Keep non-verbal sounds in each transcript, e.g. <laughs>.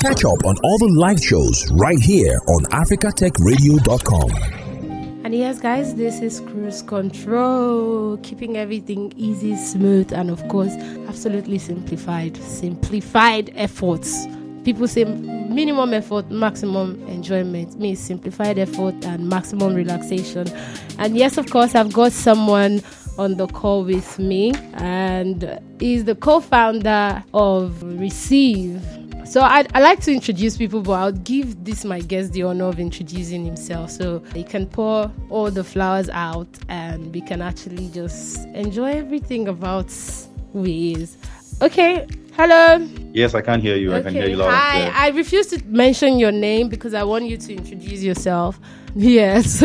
Catch up on all the live shows right here on africatechradio.com. And yes, guys, this is Cruise Control, keeping everything easy, smooth, and of course, absolutely simplified. Simplified efforts. People say minimum effort, maximum enjoyment. Me, simplified effort and maximum relaxation. And yes, of course, I've got someone on the call with me, and he's the co founder of Ricive. So I'd, I like to introduce people, but I'll give this my guest the honor of introducing himself. So he can pour all the flowers out and we can actually just enjoy everything about who he is. Okay, hello. Yes, I can hear you. I can hear you loud. Hi, and clear. I refuse to mention your name because I want you to introduce yourself. Yes.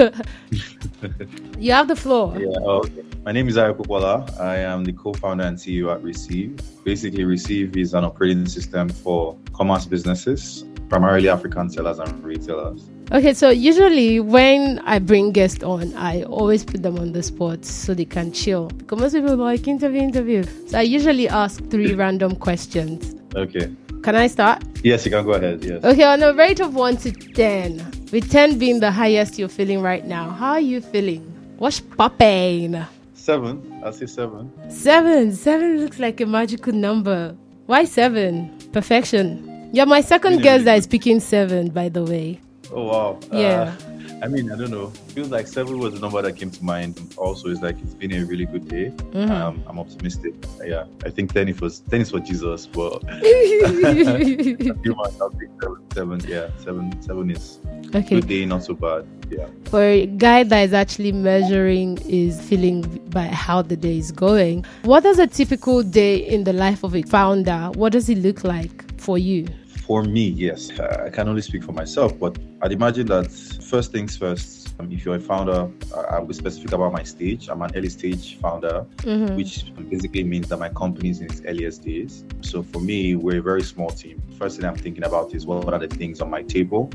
you have the floor. Yeah, okay. My name is Ayo Popoola. I am the co-founder and CEO at Ricive. Basically, Ricive is an operating system for commerce businesses, primarily African sellers and retailers. Okay, so usually when I bring guests on, I always put them on the spot so they can chill. Because most people like interview, interview. So I usually ask three <coughs> random questions. Okay. Can I start? Yes, you can go ahead. Yes. Okay, on a rate of 1 to 10, with 10 being the highest you're feeling right now, how are you feeling? What's popping? Seven. I'll say seven. Seven. Seven looks like a magical number. Why seven? Perfection. You're my second guest that is picking seven, by the way. Oh wow. Yeah. Uh, I mean, I don't know. Feels like seven was the number that came to mind. Also, it's like it's been a really good day. Mm-hmm. Um, I'm optimistic. Yeah, I think ten is for ten is for Jesus, but <laughs> <laughs> human, I'll take seven. Seven, yeah, seven. Seven is okay. good day, not so bad. Yeah. For a guy that is actually measuring his feeling by how the day is going, what does a typical day in the life of a founder? What does it look like for you? For me, yes. Uh, I can only speak for myself, but I'd imagine that first things first, um, if you're a founder, uh, I'll be specific about my stage. I'm an early stage founder, which basically means that my company is in its earliest days. So for me, we're a very small team. First thing I'm thinking about is what are the things on my table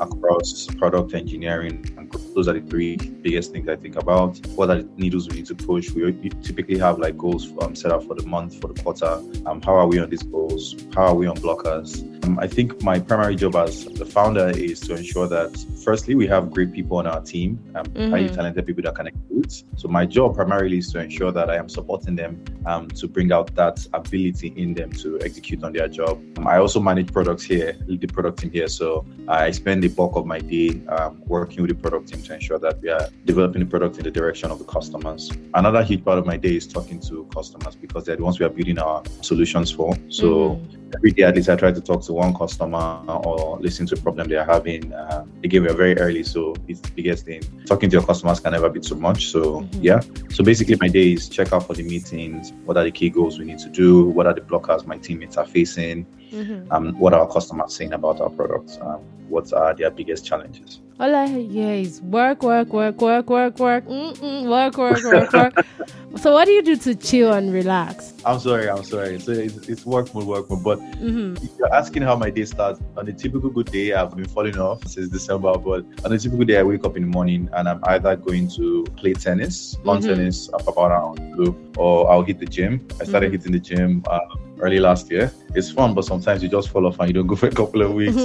across product engineering and those are the three biggest things I think about. What are the needles we need to push? We typically have like goals um, set up for the month, for the quarter. Um, how are we on these goals? How are we on blockers? Um, I think my primary job as the founder is to ensure that firstly we have great people on our team, um, highly talented people that can execute. So my job primarily is to ensure that I am supporting them um, to bring out that ability in them to execute on their job. Um, I also manage products here, lead the product team here. So I spend the bulk of my day um, working with the product team to ensure that we are developing the product in the direction of the customers. Another huge part of my day is talking to customers because they're the ones we are building our solutions for. So every day at least I try to talk to one customer or listen to a problem they are having. Uh, again, we are very early, so it's the biggest thing. Talking to your customers can never be too much. So yeah. So basically my day is check out for the meetings, what are the key goals we need to do, what are the blockers my teammates are facing, um, what are our customers saying about our products, um, what are their biggest challenges. All I hear is work, work, work, work, work, work, mm-mm, work, work, work, work. <laughs> so, what do you do to chill and relax? I'm sorry, I'm sorry. So it's, it's work mode, work mode. But if you're asking how my day starts, on a typical good day, I've been falling off since December. But on a typical day, I wake up in the morning and I'm either going to play tennis, lawn tennis, up about around blue, or I'll hit the gym. I started hitting the gym uh, early last year. It's fun, but sometimes you just fall off and you don't go <laughs> for a couple of weeks.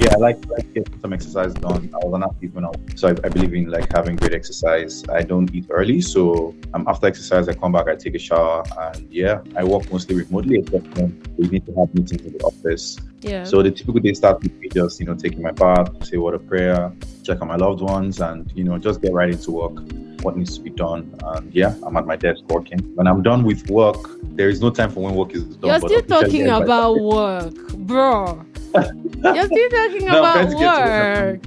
yeah, I like, like getting some exercise done. I was an athlete when I was, so I, I believe in like having great exercise. I don't eat early, so um, after exercise, I come back, I take a shower, and yeah, I work mostly remotely, except when we need to have meetings in the office. Yeah. So the typical day starts with me just you know taking my bath, say what a prayer, check on my loved ones, and you know just get right into work. What needs to be done, and yeah, I'm at my desk working. When I'm done with work, there is no time for when work is done. You're still talking everybody- about work, bro. <laughs> You're still talking No, about work.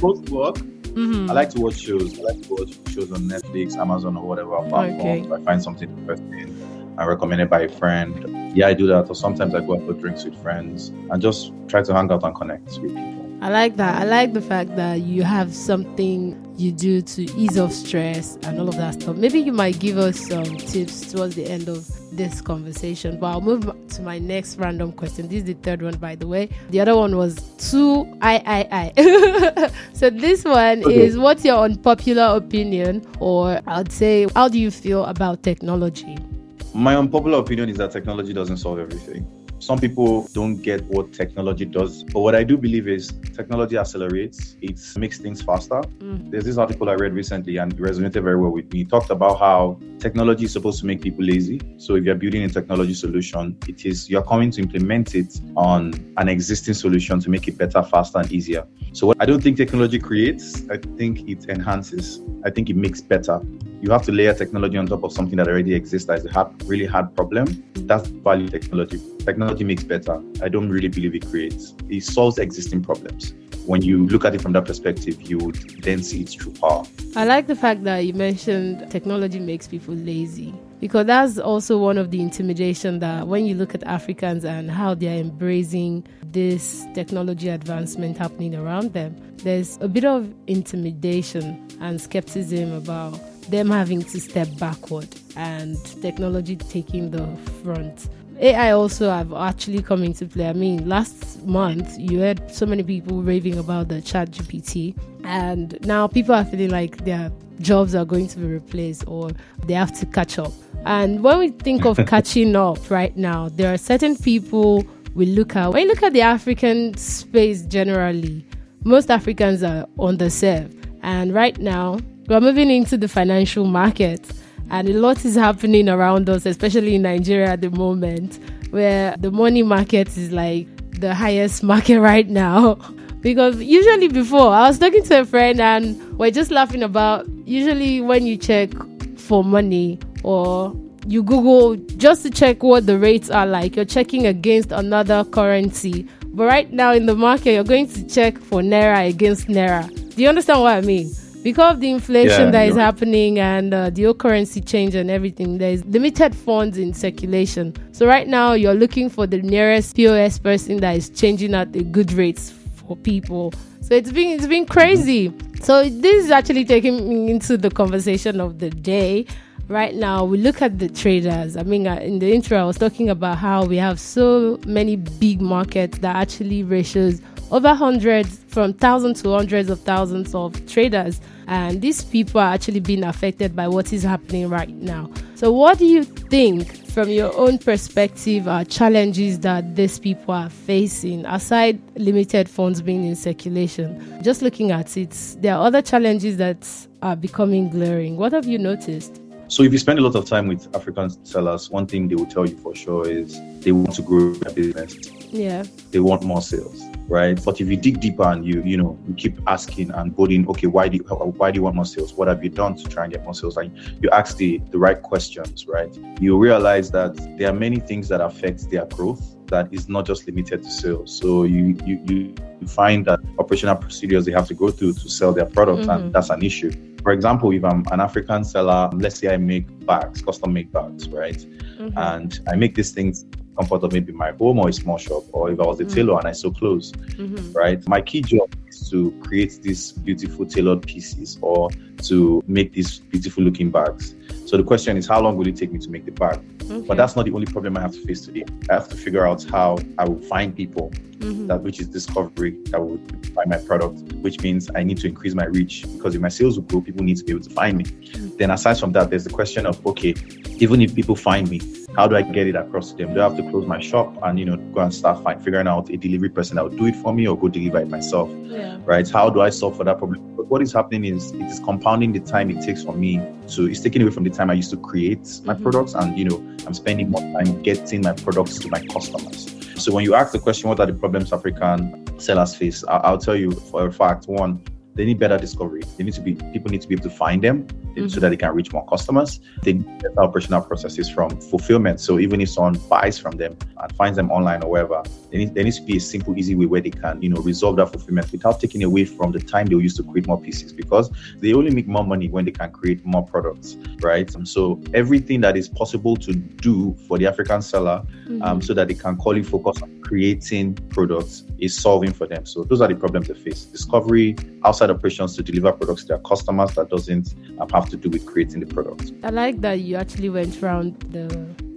post work. Mhm. I like to watch shows. I like to watch shows on Netflix, Amazon, or whatever platform. Okay. If I find something interesting I recommend it by a friend, yeah, I do that. Or sometimes I go out for drinks with friends and just try to hang out and connect with people. I like that. I like the fact that you have something you do to ease off stress and all of that stuff. Maybe you might give us some tips towards the end of this conversation. But I'll move to my next random question. This is the third one, by the way. The other one was two I I I. <laughs> so this one Okay. is what's your unpopular opinion, or I'd say, how do you feel about technology? My unpopular opinion is that technology doesn't solve everything. Some people don't get what technology does. But what I do believe is technology accelerates, it makes things faster. Mm. There's this article I read recently and it resonated very well with me. It talked about how technology is supposed to make people lazy. So if you're building a technology solution, it is you're coming to implement it on an existing solution to make it better, faster, and easier. So what I don't think technology creates, I think it enhances. I think it makes better you have to layer technology on top of something that already exists that is a hard, really hard problem. That's value technology. Technology makes better. I don't really believe it creates. It solves existing problems. When you look at it from that perspective, you would then see its true power. I like the fact that you mentioned technology makes people lazy because that's also one of the intimidation that when you look at Africans and how they're embracing this technology advancement happening around them, there's a bit of intimidation and skepticism about them having to step backward and technology taking the front. AI also have actually come into play. I mean, last month you heard so many people raving about the chat GPT, and now people are feeling like their jobs are going to be replaced or they have to catch up. And when we think of <laughs> catching up right now, there are certain people we look at. When you look at the African space generally, most Africans are underserved. And right now, we're moving into the financial market, and a lot is happening around us, especially in Nigeria at the moment, where the money market is like the highest market <laughs> right now. because usually before, I was talking to a friend and we're just laughing about usually when you check for money or you Google just to check what the rates are like, you're checking against another currency. But right now in the market, you're going to check for Naira against Naira. Do you understand what I mean? Because of the inflation yeah, that is happening and uh, the currency change and everything, there is limited funds in circulation. So right now, you're looking for the nearest POS person that is changing at the good rates for people. So it's been it's been crazy. So this is actually taking me into the conversation of the day. Right now, we look at the traders. I mean, uh, in the intro, I was talking about how we have so many big markets that actually ratios over hundreds, from thousands to hundreds of thousands of traders. And these people are actually being affected by what is happening right now. So, what do you think, from your own perspective, are challenges that these people are facing aside limited funds being in circulation? Just looking at it, there are other challenges that are becoming glaring. What have you noticed? So if you spend a lot of time with African sellers, one thing they will tell you for sure is they want to grow their business. Yeah. They want more sales, right? But if you dig deeper and you, you know, you keep asking and building, okay, why do you, why do you want more sales? What have you done to try and get more sales? Like you ask the the right questions, right? You realize that there are many things that affect their growth that is not just limited to sales. So you you you find that operational procedures they have to go through to sell their products, mm-hmm. and that's an issue. For example, if I'm an African seller, let's say I make bags, custom made bags, right? Mm-hmm. And I make these things comfort of maybe my home or a small shop, or if I was a mm-hmm. tailor and I sew clothes, mm-hmm. right? My key job is to create these beautiful tailored pieces or to make these beautiful looking bags. So the question is, how long will it take me to make the bag? Okay. But that's not the only problem I have to face today. I have to figure out how I will find people, mm-hmm. that which is discovery, that would buy my product, which means I need to increase my reach because if my sales will grow, people need to be able to find me. Mm-hmm. Then aside from that, there's the question of okay, even if people find me, how do I get it across to them? Do I have to close my shop and you know go and start find, figuring out a delivery person that will do it for me or go deliver it myself? Yeah. Right? How do I solve for that problem? But what is happening is it is compounding the time it takes for me to it's taking away from the time I used to create my mm-hmm. products and you know I'm spending more time getting my products to my customers. So when you ask the question, what are the problems African sellers face? I'll, tell you for a fact. One, they need better discovery. They need to be people need to be able to find them mm-hmm. so that they can reach more customers. They need better operational processes from fulfillment. So even if someone buys from them and finds them online or wherever, there needs, there needs to be a simple, easy way where they can, you know, resolve that fulfillment without taking away from the time they use to create more pieces because they only make more money when they can create more products, right? And so everything that is possible to do for the African seller, mm-hmm. um, so that they can call focus on creating products is solving for them. So those are the problems they face: discovery, outside operations to deliver products to their customers that doesn't have to do with creating the product. I like that you actually went around the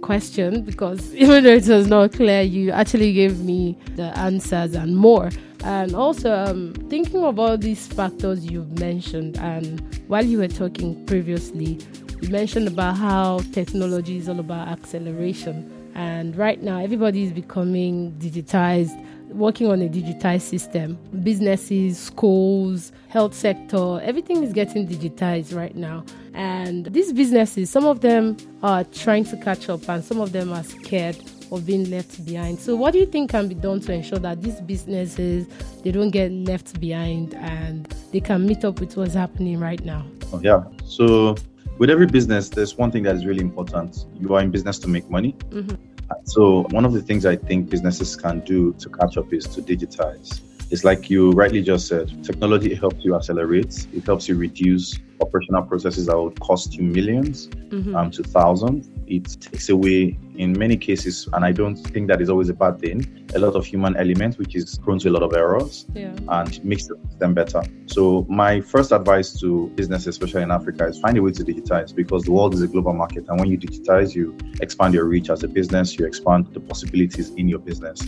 question because <laughs> even though it was not clear, you actually gave me the answers and more. And also, um, thinking of all these factors you've mentioned, and while you were talking previously, you mentioned about how technology is all about acceleration. And right now, everybody is becoming digitized, working on a digitized system. Businesses, schools, health sector, everything is getting digitized right now. And these businesses, some of them are trying to catch up, and some of them are scared of being left behind. So, what do you think can be done to ensure that these businesses they don't get left behind and they can meet up with what's happening right now? Oh, yeah. So, with every business, there's one thing that is really important. You are in business to make money. Mm-hmm. So, one of the things I think businesses can do to catch up is to digitize. It's like you rightly just said, technology helps you accelerate, it helps you reduce operational processes that would cost you 1000000s mm-hmm. um, to thousands. It takes away, in many cases, and I don't think that is always a bad thing, a lot of human element, which is prone to a lot of errors yeah. and makes them better. So, my first advice to businesses, especially in Africa, is find a way to digitize because the world is a global market. And when you digitize, you expand your reach as a business, you expand the possibilities in your business.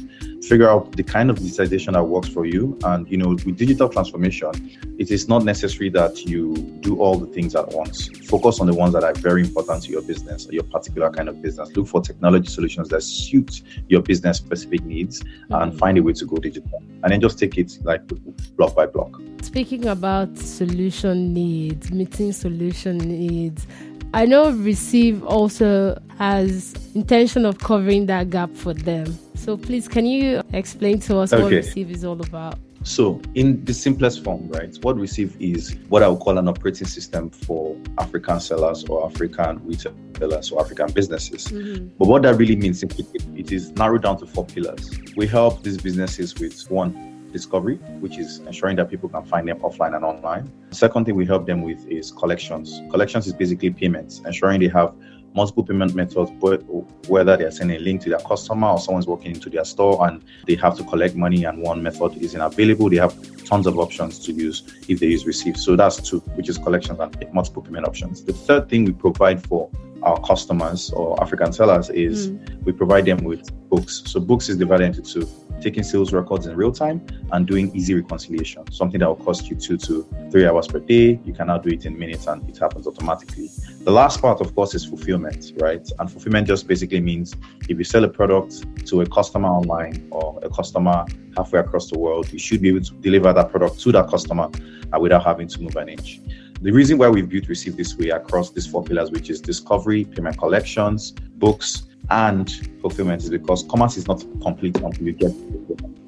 Figure out the kind of digitization that works for you. And, you know, with digital transformation, it is not necessary that you do all the things at once. Focus on the ones that are very important to your business or your particular kind of business. Look for technology solutions that suit your business specific needs mm-hmm. and find a way to go digital. And then just take it like block by block. Speaking about solution needs, meeting solution needs, I know Ricive also has intention of covering that gap for them. So please, can you explain to us okay. what Ricive is all about? So, in the simplest form, right, what Ricive is what I would call an operating system for African sellers or African retailers or African businesses. Mm-hmm. But what that really means, simply, it is narrowed down to four pillars. We help these businesses with one, discovery, which is ensuring that people can find them offline and online. The second thing we help them with is collections. Collections is basically payments, ensuring they have multiple payment methods, whether they're sending a link to their customer or someone's walking into their store and they have to collect money and one method isn't available, they have tons of options to use if they use Ricive. So that's two, which is collections and multiple payment options. The third thing we provide for our customers or African sellers is mm. we provide them with books. So books is divided into two taking sales records in real time and doing easy reconciliation, something that will cost you two to three hours per day. You can now do it in minutes and it happens automatically. The last part, of course, is fulfillment, right? And fulfillment just basically means if you sell a product to a customer online or a customer halfway across the world, you should be able to deliver that product to that customer without having to move an inch. The reason why we've built Ricive this way across these four pillars, which is discovery, payment collections, books, and fulfillment is because commerce is not complete until you get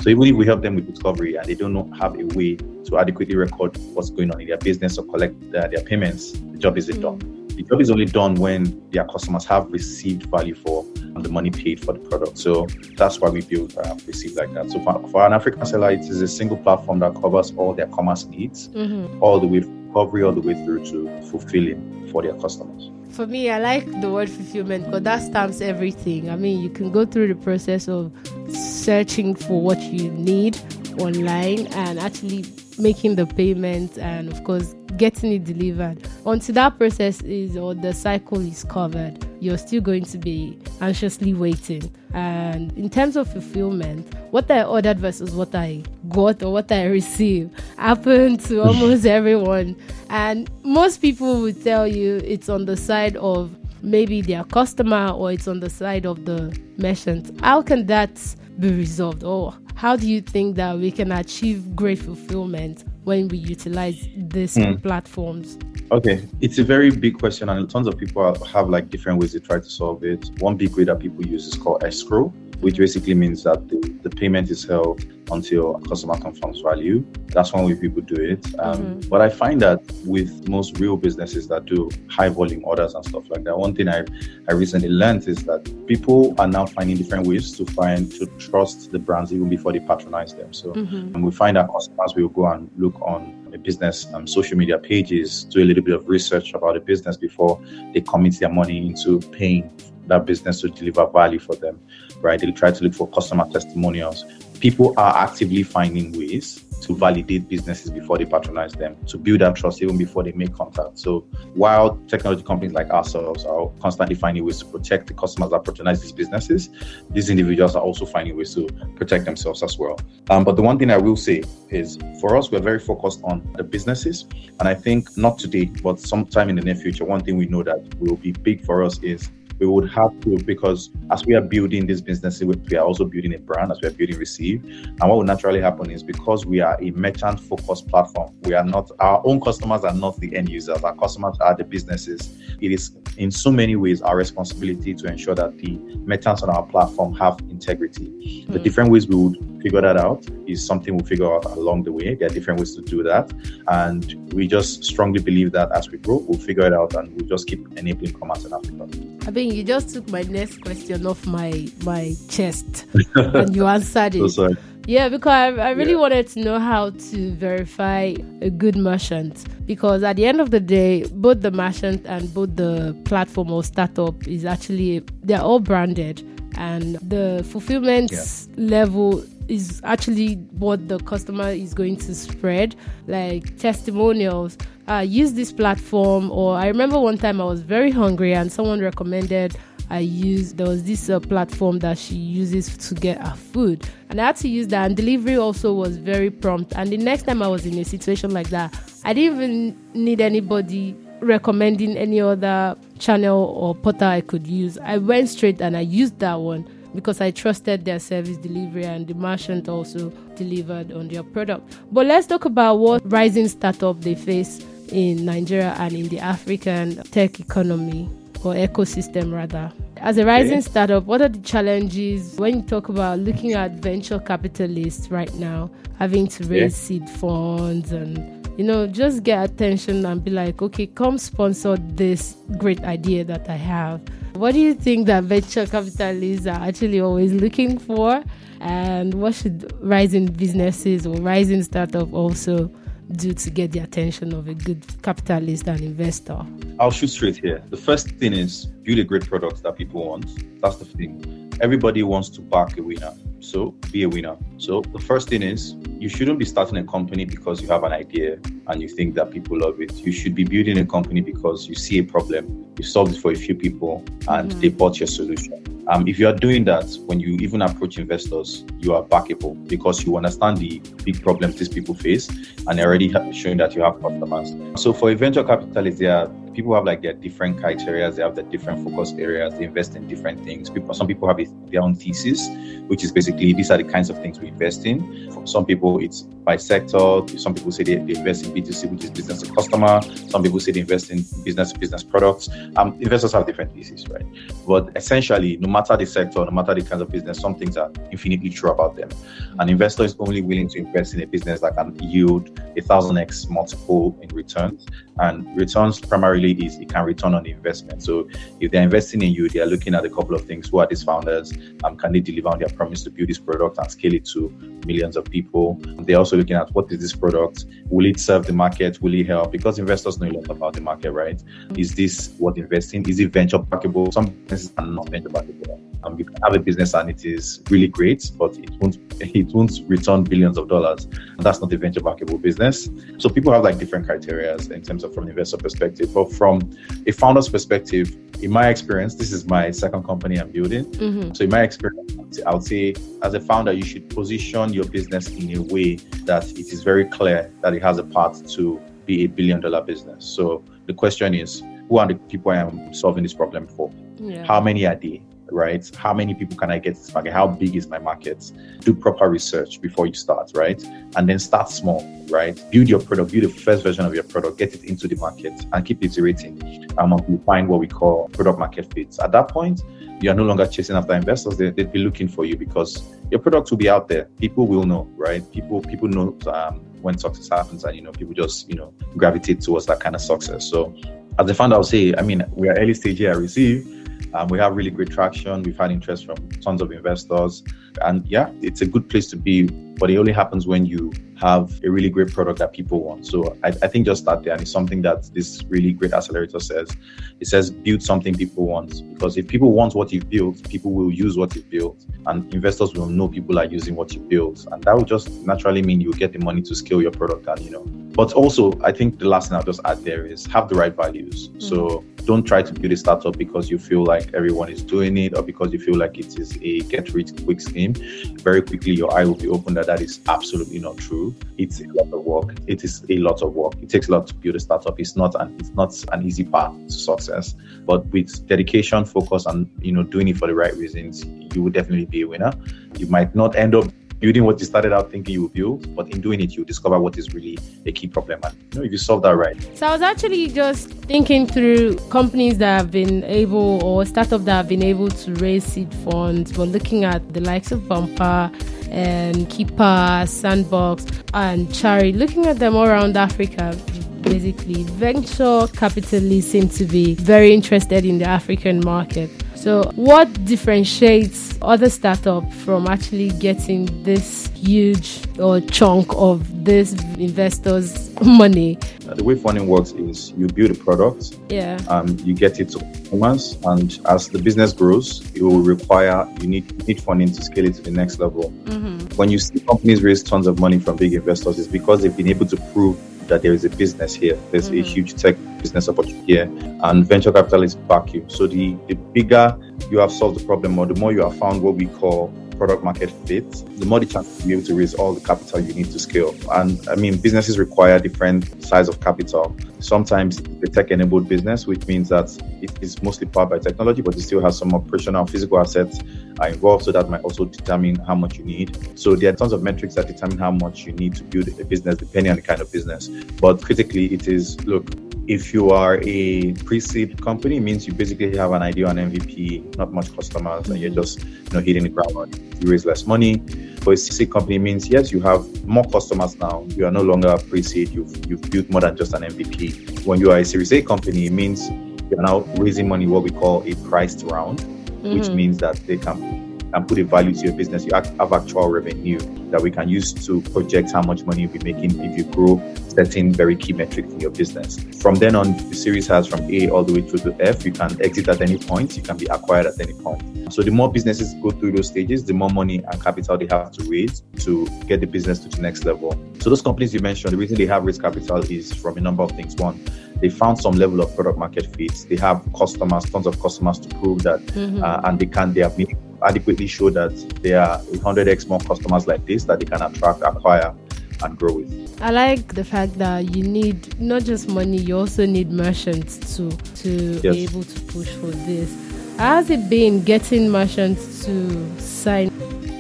so even if we help them with discovery and they don't have a way to adequately record what's going on in their business or collect their, their payments, the job isn't mm-hmm. done. The job is only done when their customers have received value for the money paid for the product. So that's why we build uh, Ricive like that. So for, for, an African seller, it is a single platform that covers all their commerce needs, mm-hmm. all the way recovery, all the way through to fulfilling for their customers for me, I like the word fulfillment because that stamps everything. I mean, you can go through the process of searching for what you need online and actually making the payment and, of course, getting it delivered. Until that process is or the cycle is covered, you're still going to be anxiously waiting. And in terms of fulfillment, what I ordered versus what I got or what I received happened to almost everyone. And most people would tell you it's on the side of maybe their customer or it's on the side of the merchant. How can that be resolved? Or how do you think that we can achieve great fulfillment when we utilize these mm. platforms? Okay, it's a very big question, and tons of people have like different ways to try to solve it. One big way that people use is called escrow, which basically means that the, the payment is held until a customer confirms value. That's one way people do it. Um, mm-hmm. But I find that with most real businesses that do high volume orders and stuff like that, one thing I, I recently learned is that people are now finding different ways to find to trust the brands even before they patronize them. So mm-hmm. and we find that customers will go and look on a business um, social media pages, do a little bit of research about the business before they commit their money into paying that business to deliver value for them, right? They'll try to look for customer testimonials people are actively finding ways to validate businesses before they patronize them, to build that trust even before they make contact. So while technology companies like ourselves are constantly finding ways to protect the customers that patronize these businesses, these individuals are also finding ways to protect themselves as well. Um, but the one thing I will say is for us, we're very focused on the businesses. And I think not today, but sometime in the near future, one thing we know that will be big for us is we would have to because as we are building this business, we are also building a brand as we are building Ricive. And what will naturally happen is because we are a merchant focused platform, we are not our own customers are not the end users. Our customers are the businesses. It is in so many ways our responsibility to ensure that the merchants on our platform have integrity. Mm. The different ways we would figure that out is something we'll figure out along the way. There are different ways to do that. And we just strongly believe that as we grow, we'll figure it out and we'll just keep enabling commerce in Africa. I mean, you just took my next question off my my chest <laughs> and you answered it. So yeah, because I, I really yeah. wanted to know how to verify a good merchant. Because at the end of the day, both the merchant and both the platform or startup is actually, they're all branded. And the fulfillment yeah. level is actually what the customer is going to spread, like testimonials. Uh, use this platform, or I remember one time I was very hungry and someone recommended I use there was this uh, platform that she uses to get her food, and I had to use that. And delivery also was very prompt. And the next time I was in a situation like that, I didn't even need anybody recommending any other channel or portal I could use. I went straight and I used that one because I trusted their service delivery and the merchant also delivered on their product. But let's talk about what rising startup they face in Nigeria and in the African tech economy or ecosystem rather. As a rising okay. startup, what are the challenges when you talk about looking at venture capitalists right now, having to raise yeah. seed funds and you know, just get attention and be like, okay, come sponsor this great idea that I have. What do you think that venture capitalists are actually always looking for? And what should rising businesses or rising startup also do to get the attention of a good capitalist and investor? I'll shoot straight here. The first thing is build a great product that people want. That's the thing. Everybody wants to back a winner. So be a winner. So the first thing is you shouldn't be starting a company because you have an idea and you think that people love it. You should be building a company because you see a problem, you solved it for a few people, and mm-hmm. they bought your solution. Um, if you are doing that, when you even approach investors, you are backable because you understand the big problems these people face and already showing that you have customers. So for venture capitalist, there are people have like their different criteria, they have their different focus areas, they invest in different things. People, some people have their own thesis, which is basically these are the kinds of things we invest in. For some people, it's by sector. Some people say they, they invest in B2C, which is business to customer. Some people say they invest in business to business products. Um, investors have different theses, right? But essentially, no matter the sector, no matter the kinds of business, some things are infinitely true about them. An investor is only willing to invest in a business that can yield a thousand x multiple in returns. And returns primarily is it can return on the investment. So if they're investing in you, they are looking at a couple of things. Who are these founders? Um, can they deliver on their promise to build this product and scale it to millions of people? They're also looking at what is this product? Will it serve the market? Will it help? Because investors know a lot about the market, right? Is this what investing? Is it venture backable? Some businesses are not venture backable. Um, you can have a business and it is really great, but it won't it won't return billions of dollars. That's not a venture backable business. So people have like different criteria in terms of from an investor perspective. But from a founder's perspective, in my experience, this is my second company I'm building. Mm-hmm. So in my experience, I would say as a founder, you should position your business in a way that it is very clear that it has a path to be a billion dollar business. So the question is, who are the people I am solving this problem for? Yeah. How many are they? Right? How many people can I get this market? How big is my market? Do proper research before you start, right? And then start small, right? Build your product, build the first version of your product, get it into the market, and keep iterating. Um, you find what we call product market fits. At that point, you are no longer chasing after investors. They, would be looking for you because your product will be out there. People will know, right? People people know um, when success happens, and you know people just you know gravitate towards that kind of success. So as a founder, I'll say, I mean, we are early stage here at Ricive um, we have really great traction. We've had interest from tons of investors. And yeah, it's a good place to be, but it only happens when you have a really great product that people want. So I, I think just start there. And it's something that this really great accelerator says. It says build something people want. Because if people want what you've built, people will use what you've built. And investors will know people are using what you built. And that will just naturally mean you get the money to scale your product and you know. But also I think the last thing I'll just add there is have the right values. Mm-hmm. So don't try to build a startup because you feel like everyone is doing it or because you feel like it is a get rich quick scheme. Very quickly, your eye will be opened that that is absolutely not true. It's a lot of work. It is a lot of work. It takes a lot to build a startup. It's not an it's not an easy path to success. But with dedication, focus, and you know doing it for the right reasons, you will definitely be a winner. You might not end up building what you started out thinking you would build, but in doing it, you discover what is really a key problem. And you know, if you solve that right. So I was actually just thinking through companies that have been able or startups that have been able to raise seed funds, but looking at the likes of Bumpa and Kippa, Sendbox, and Chari, looking at them all around Africa, basically venture capitalists seem to be very interested in the African market. So, what differentiates other startups from actually getting this huge or chunk of this investors' money? Uh, the way funding works is you build a product, yeah, um, you get it to consumers, and as the business grows, it will require you need need funding to scale it to the next level. Mm-hmm. When you see companies raise tons of money from big investors, it's because they've been able to prove that there is a business here. There's mm-hmm. a huge tech business opportunity here, and venture capitalists back you. So the, the bigger you have solved the problem, or the more you have found what we call product market fit, the more the chance to be able to raise all the capital you need to scale. And I mean, businesses require different size of capital. Sometimes the tech enabled business, which means that it is mostly powered by technology, but it still has some operational physical assets are involved. So that might also determine how much you need. So there are tons of metrics that determine how much you need to build a business depending on the kind of business. But critically, it is look, if you are a pre-seed company, it means you basically have an idea on MVP, not much customers, and you're just you know hitting the ground. You raise less money. For a seed company, means yes, you have more customers now. You are no longer a pre-seed. You've you've built more than just an MVP. When you are a Series A company, it means you're now raising money, what we call a priced round, mm-hmm. which means that they can and put a value to your business, you have actual revenue that we can use to project how much money you'll be making if you grow certain very key metrics in your business. From then on, the series has from A all the way through to F. You can exit at any point, you can be acquired at any point. So the more businesses go through those stages, the more money and capital they have to raise to get the business to the next level. So those companies you mentioned, the reason they have raised capital is from a number of things. One, they found some level of product market fit. They have customers, tons of customers to prove that, mm-hmm. uh, and they can they have been adequately show that there are 100x more customers like this that they can attract, acquire, and grow with. I like the fact that you need not just money, you also need merchants to to yes. be able to push for this. How has it been getting merchants to sign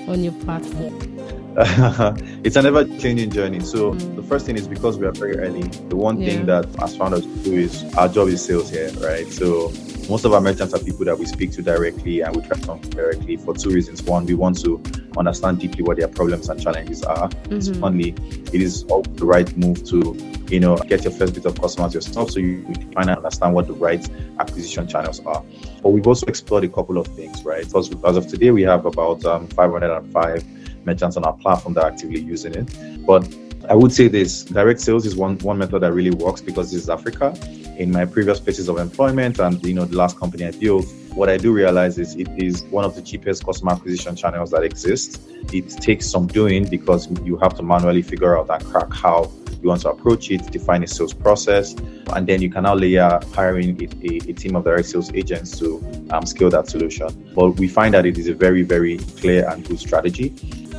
on your platform? <laughs> it's an ever-changing journey. So mm. the first thing is because we are very early. The one yeah. thing that as founders do is our job is sales here, right? So most of our merchants are people that we speak to directly and we try to directly for two reasons. One, we want to understand deeply what their problems and challenges are. Mm-hmm. Secondly, it is the right move to, you know, get your first bit of customers yourself so you find and understand what the right acquisition channels are. But we've also explored a couple of things, right? Because as of today, we have about um, 505 merchants on our platform that are actively using it. But I would say this direct sales is one, one method that really works because this is Africa in my previous places of employment and you know the last company I built, what I do realize is it is one of the cheapest customer acquisition channels that exists. It takes some doing because you have to manually figure out and crack how you want to approach it, define a sales process, and then you can now layer hiring a, a, a team of direct sales agents to um, scale that solution. But we find that it is a very, very clear and good strategy.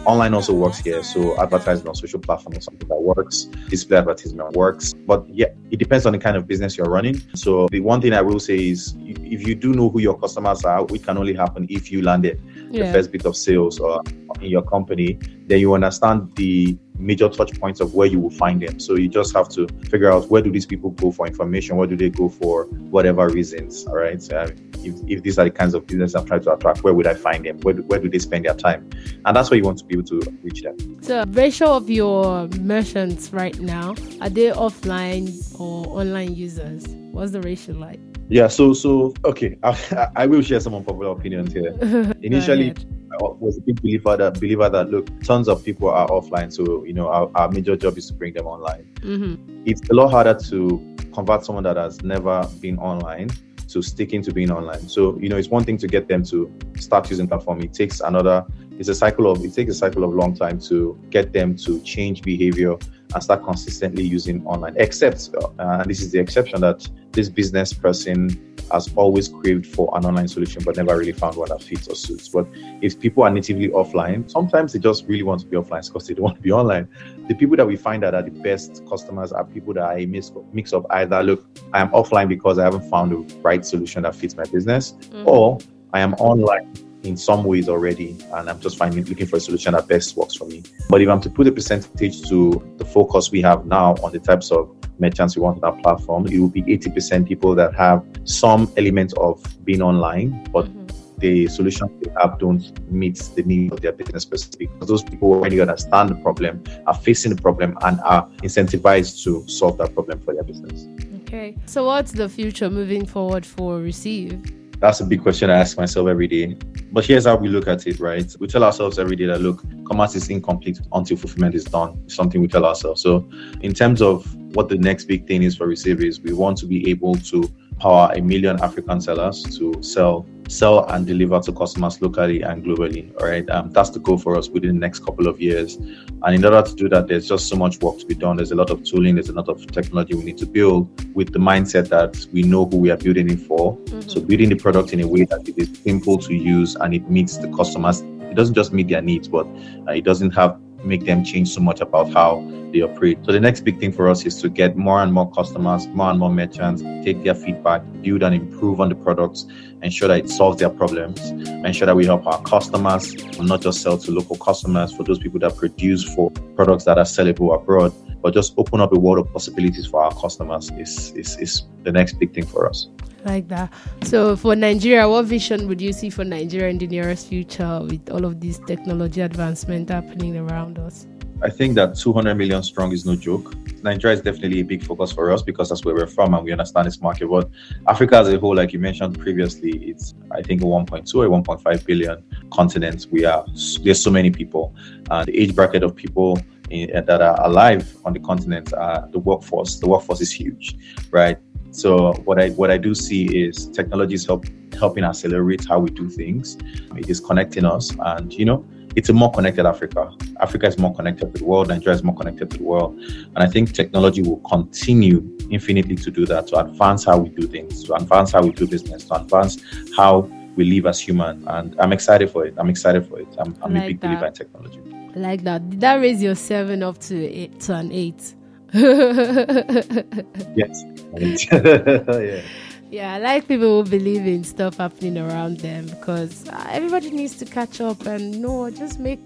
Online also works here. So advertising on social platforms is something that works. Display advertisement works. But yeah, it depends on the kind of business you're running. So the one thing I will say is if you do know who your customers are, it can only happen if you landed yeah. the first bit of sales or in your company, then you understand the major touch points of where you will find them. So you just have to figure out where do these people go for information, where do they go for whatever reasons. All right. So if, if these are the kinds of business I'm trying to attract, where would I find them? Where do, where do they spend their time? And that's where you want to be able to reach them. So ratio of your merchants right now, are they offline or online users? What's the ratio like? Yeah, so so okay, <laughs> I, I will share some unpopular opinions here. <laughs> Initially, I was a big believer that believer that look, tons of people are offline, so you know our, our major job is to bring them online. Mm-hmm. It's a lot harder to convert someone that has never been online to sticking to being online. So you know, it's one thing to get them to start using platform. It takes another. It's a cycle of it takes a cycle of long time to get them to change behavior and start consistently using online. Except, uh, and this is the exception that this business person has always craved for an online solution but never really found one that fits or suits. But if people are natively offline, sometimes they just really want to be offline because they don't want to be online. The people that we find that are the best customers are people that are a mix, mix of either, look, I am offline because I haven't found the right solution that fits my business, mm-hmm. or I am online in some ways already, and I'm just finding looking for a solution that best works for me. But if I'm to put a percentage to the focus we have now on the types of merchants we want on our platform, it will be 80% people that have some element of being online, but mm-hmm. the solutions they have don't meet the need of their business specific. Because those people already understand the problem, are facing the problem, and are incentivized to solve that problem for their business. Okay. So, what's the future moving forward for Ricive? That's a big question I ask myself every day. But here's how we look at it, right? We tell ourselves every day that look, commerce is incomplete until fulfillment is done. It's something we tell ourselves. So, in terms of what the next big thing is for Ricive is we want to be able to power a million African sellers to sell sell and deliver to customers locally and globally. All right, um, that's the goal for us within the next couple of years. And in order to do that, there's just so much work to be done. There's a lot of tooling, there's a lot of technology we need to build with the mindset that we know who we are building it for. Mm-hmm. So building the product in a way that it is simple to use and it meets the customers. It doesn't just meet their needs, but uh, it doesn't have make them change so much about how they operate. So the next big thing for us is to get more and more customers, more and more merchants, take their feedback, build and improve on the products, ensure that it solves their problems, ensure that we help our customers and not just sell to local customers for those people that produce for products that are sellable abroad, but just open up a world of possibilities for our customers is, is, is the next big thing for us like that. So for Nigeria, what vision would you see for Nigeria in the nearest future with all of this technology advancement happening around us? I think that 200 million strong is no joke. Nigeria is definitely a big focus for us because that's where we're from and we understand this market. But Africa as a whole, like you mentioned previously, it's I think a 1.2 or 1.5 billion continent. We are there's so many people. Uh, the age bracket of people in, that are alive on the continent, uh, the workforce, the workforce is huge, right? So what I what I do see is technology is help, helping accelerate how we do things. It is connecting us, and you know, it's a more connected Africa. Africa is more connected to the world. Nigeria is more connected to the world, and I think technology will continue infinitely to do that, to advance how we do things, to advance how we do business, to advance how we live as human. And I'm excited for it. I'm excited for it. I'm, I'm like a big that. believer in technology. I like that. Did that raise your seven up to eight to an eight? <laughs> yes. <laughs> yeah. Yeah, I like people who believe in stuff happening around them because uh, everybody needs to catch up and no, just make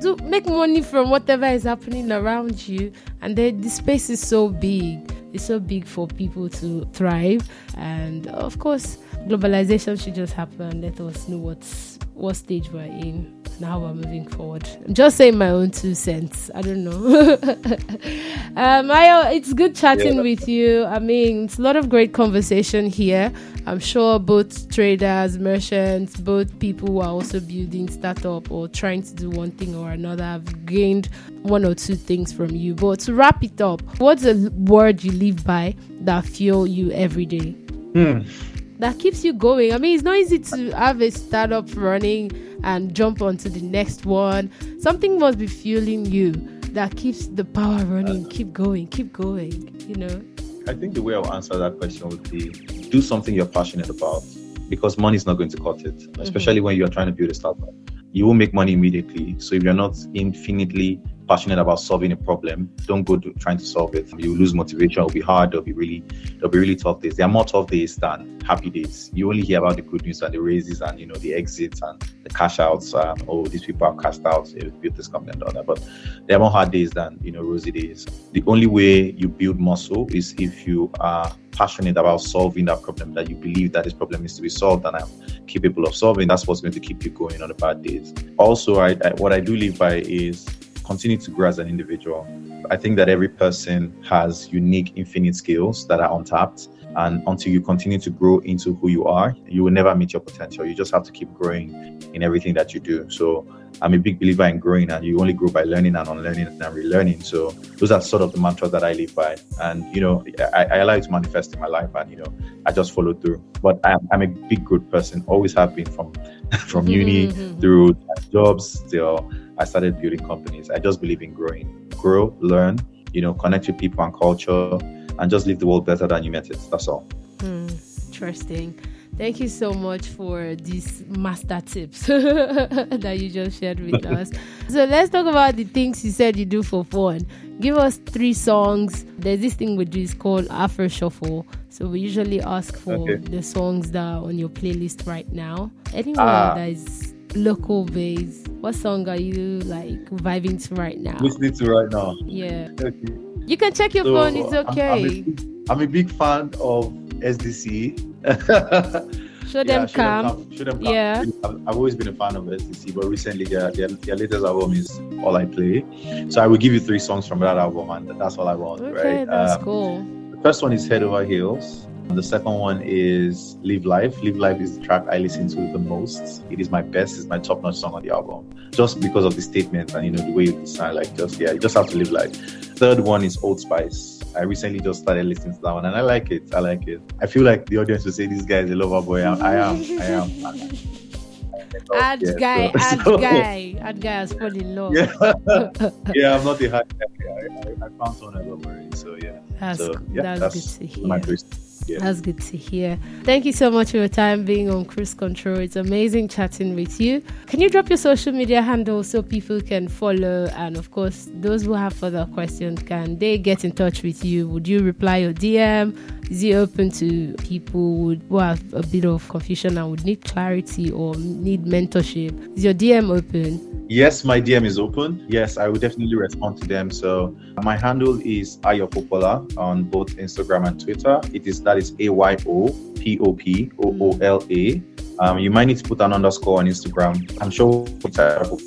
do make money from whatever is happening around you. And the space is so big; it's so big for people to thrive. And of course, globalization should just happen. Let us know what's what stage we're in now we're moving forward. I'm just saying my own two cents. I don't know. <laughs> um, I, it's good chatting yeah. with you. I mean, it's a lot of great conversation here. I'm sure both traders, merchants, both people who are also building startup or trying to do one thing or another have gained one or two things from you. But to wrap it up, what's a word you live by that fuel you every day? Hmm. That keeps you going. I mean, it's not easy to have a startup running and jump onto the next one. Something must be fueling you that keeps the power running. Keep going, keep going, you know? I think the way I'll answer that question would be do something you're passionate about because money is not going to cut it, especially mm-hmm. when you're trying to build a startup. You will make money immediately. So if you're not infinitely passionate about solving a problem, don't go to trying to solve it. You lose motivation. It'll be hard. There'll be really, there'll be really tough days. There are more tough days than happy days. You only hear about the good news and the raises and you know the exits and the cash outs. And, oh, these people are cashed out. They built this company and all that. But there are more hard days than you know rosy days. The only way you build muscle is if you are passionate about solving that problem that you believe that this problem needs to be solved and I'm capable of solving. That's what's going to keep you going on the bad days. Also, I, I what I do live by is continue to grow as an individual. I think that every person has unique, infinite skills that are untapped. And until you continue to grow into who you are, you will never meet your potential. You just have to keep growing in everything that you do. So I'm a big believer in growing, and you only grow by learning and unlearning and relearning. So those are sort of the mantras that I live by. And you know, I, I allow it to manifest in my life, and you know, I just follow through. But I'm, I'm a big good person, always have been from <laughs> from uni <laughs> through jobs till I started building companies. I just believe in growing, grow, learn, you know, connect with people and culture, and just leave the world better than you met it. That's all. Mm, interesting. Thank you so much for these master tips <laughs> that you just shared with <laughs> us. So let's talk about the things you said you do for fun. Give us three songs. There's this thing we do is called Afro Shuffle. So we usually ask for okay. the songs that are on your playlist right now. Anyone uh, that is local based. What song are you like vibing to right now? Listening to right now. Yeah. Okay. You can check your so, phone. It's okay. I'm, I'm, a, I'm a big fan of SDC. <laughs> show them yeah, come. Show Dem Camp. Yeah. I've, I've, always been a fan of SDC, but recently their, their, their, latest album is All I Play. So I will give you three songs from that album, and that's all I want. Okay, right? that's um, cool. The first one is Head Over Heels. The second one is Live Life. Live Life is the track I listen to the most. It is my best, it's my top notch song on the album. Just because of the statement and you know the way it sound like just yeah, you just have to live life. Third one is Old Spice. I recently just started listening to that one and I like it. I like it. I feel like the audience will say this guy is a lover boy. I, I am. I am. <laughs> Ad yeah, guy, so, ad so, guy, ad guy has fallen in love. Yeah, <laughs> yeah I'm not the hard guy. I, I, I found someone I love already. So yeah, that's, so, yeah, that's, that's good to hear. Yeah. That's good to hear. Thank you so much for your time being on Cruise Control. It's amazing chatting with you. Can you drop your social media handle so people can follow? And of course, those who have further questions, can they get in touch with you? Would you reply your DM? Is it open to people who have a bit of confusion and would need clarity or need mentorship? Is your DM open? Yes, my DM is open. Yes, I will definitely respond to them. So my handle is Ayopopoola on both Instagram and Twitter. It is that is A Y O P O P O O L A. Um, you might need to put an underscore on Instagram. I'm sure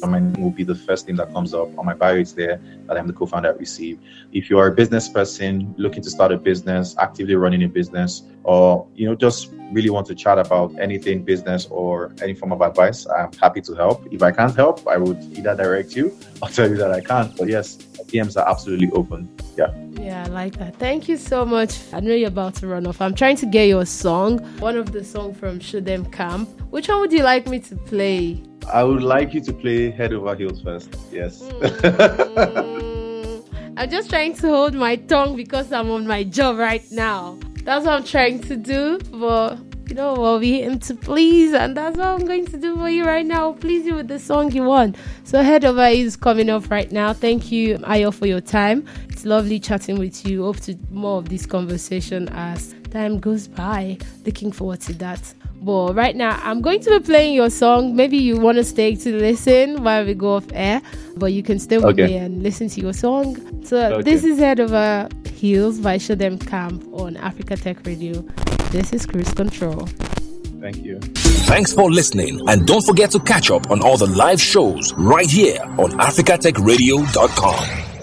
my name will be the first thing that comes up on my bio. It's there that I'm the co-founder at Ricive. If you are a business person looking to start a business, actively running a business, or you know just really want to chat about anything business or any form of advice, I'm happy to help. If I can't help, I would either direct you or tell you that I can't. But yes, DMs are absolutely open. Yeah. Yeah, I like that. Thank you so much. I know you're about to run off. I'm trying to get your song, one of the songs from Show Dem Camp. Which one would you like me to play? I would like you to play Head Over Heels first. Yes. Mm, I'm just trying to hold my tongue because I'm on my job right now. That's what I'm trying to do. But you know what, we him to please, and that's what I'm going to do for you right now. Please you with the song you want. So head over is coming off right now. Thank you, Ayo, for your time. It's lovely chatting with you. Hope to more of this conversation as time goes by. Looking forward to that. But right now, I'm going to be playing your song. Maybe you want to stay to listen while we go off air, but you can stay with okay. me and listen to your song. So okay. this is Head Over Heels by Show Dem Camp on Africa Tech Radio. This is Cruise Control. Thank you. Thanks for listening, and don't forget to catch up on all the live shows right here on africatechradio.com.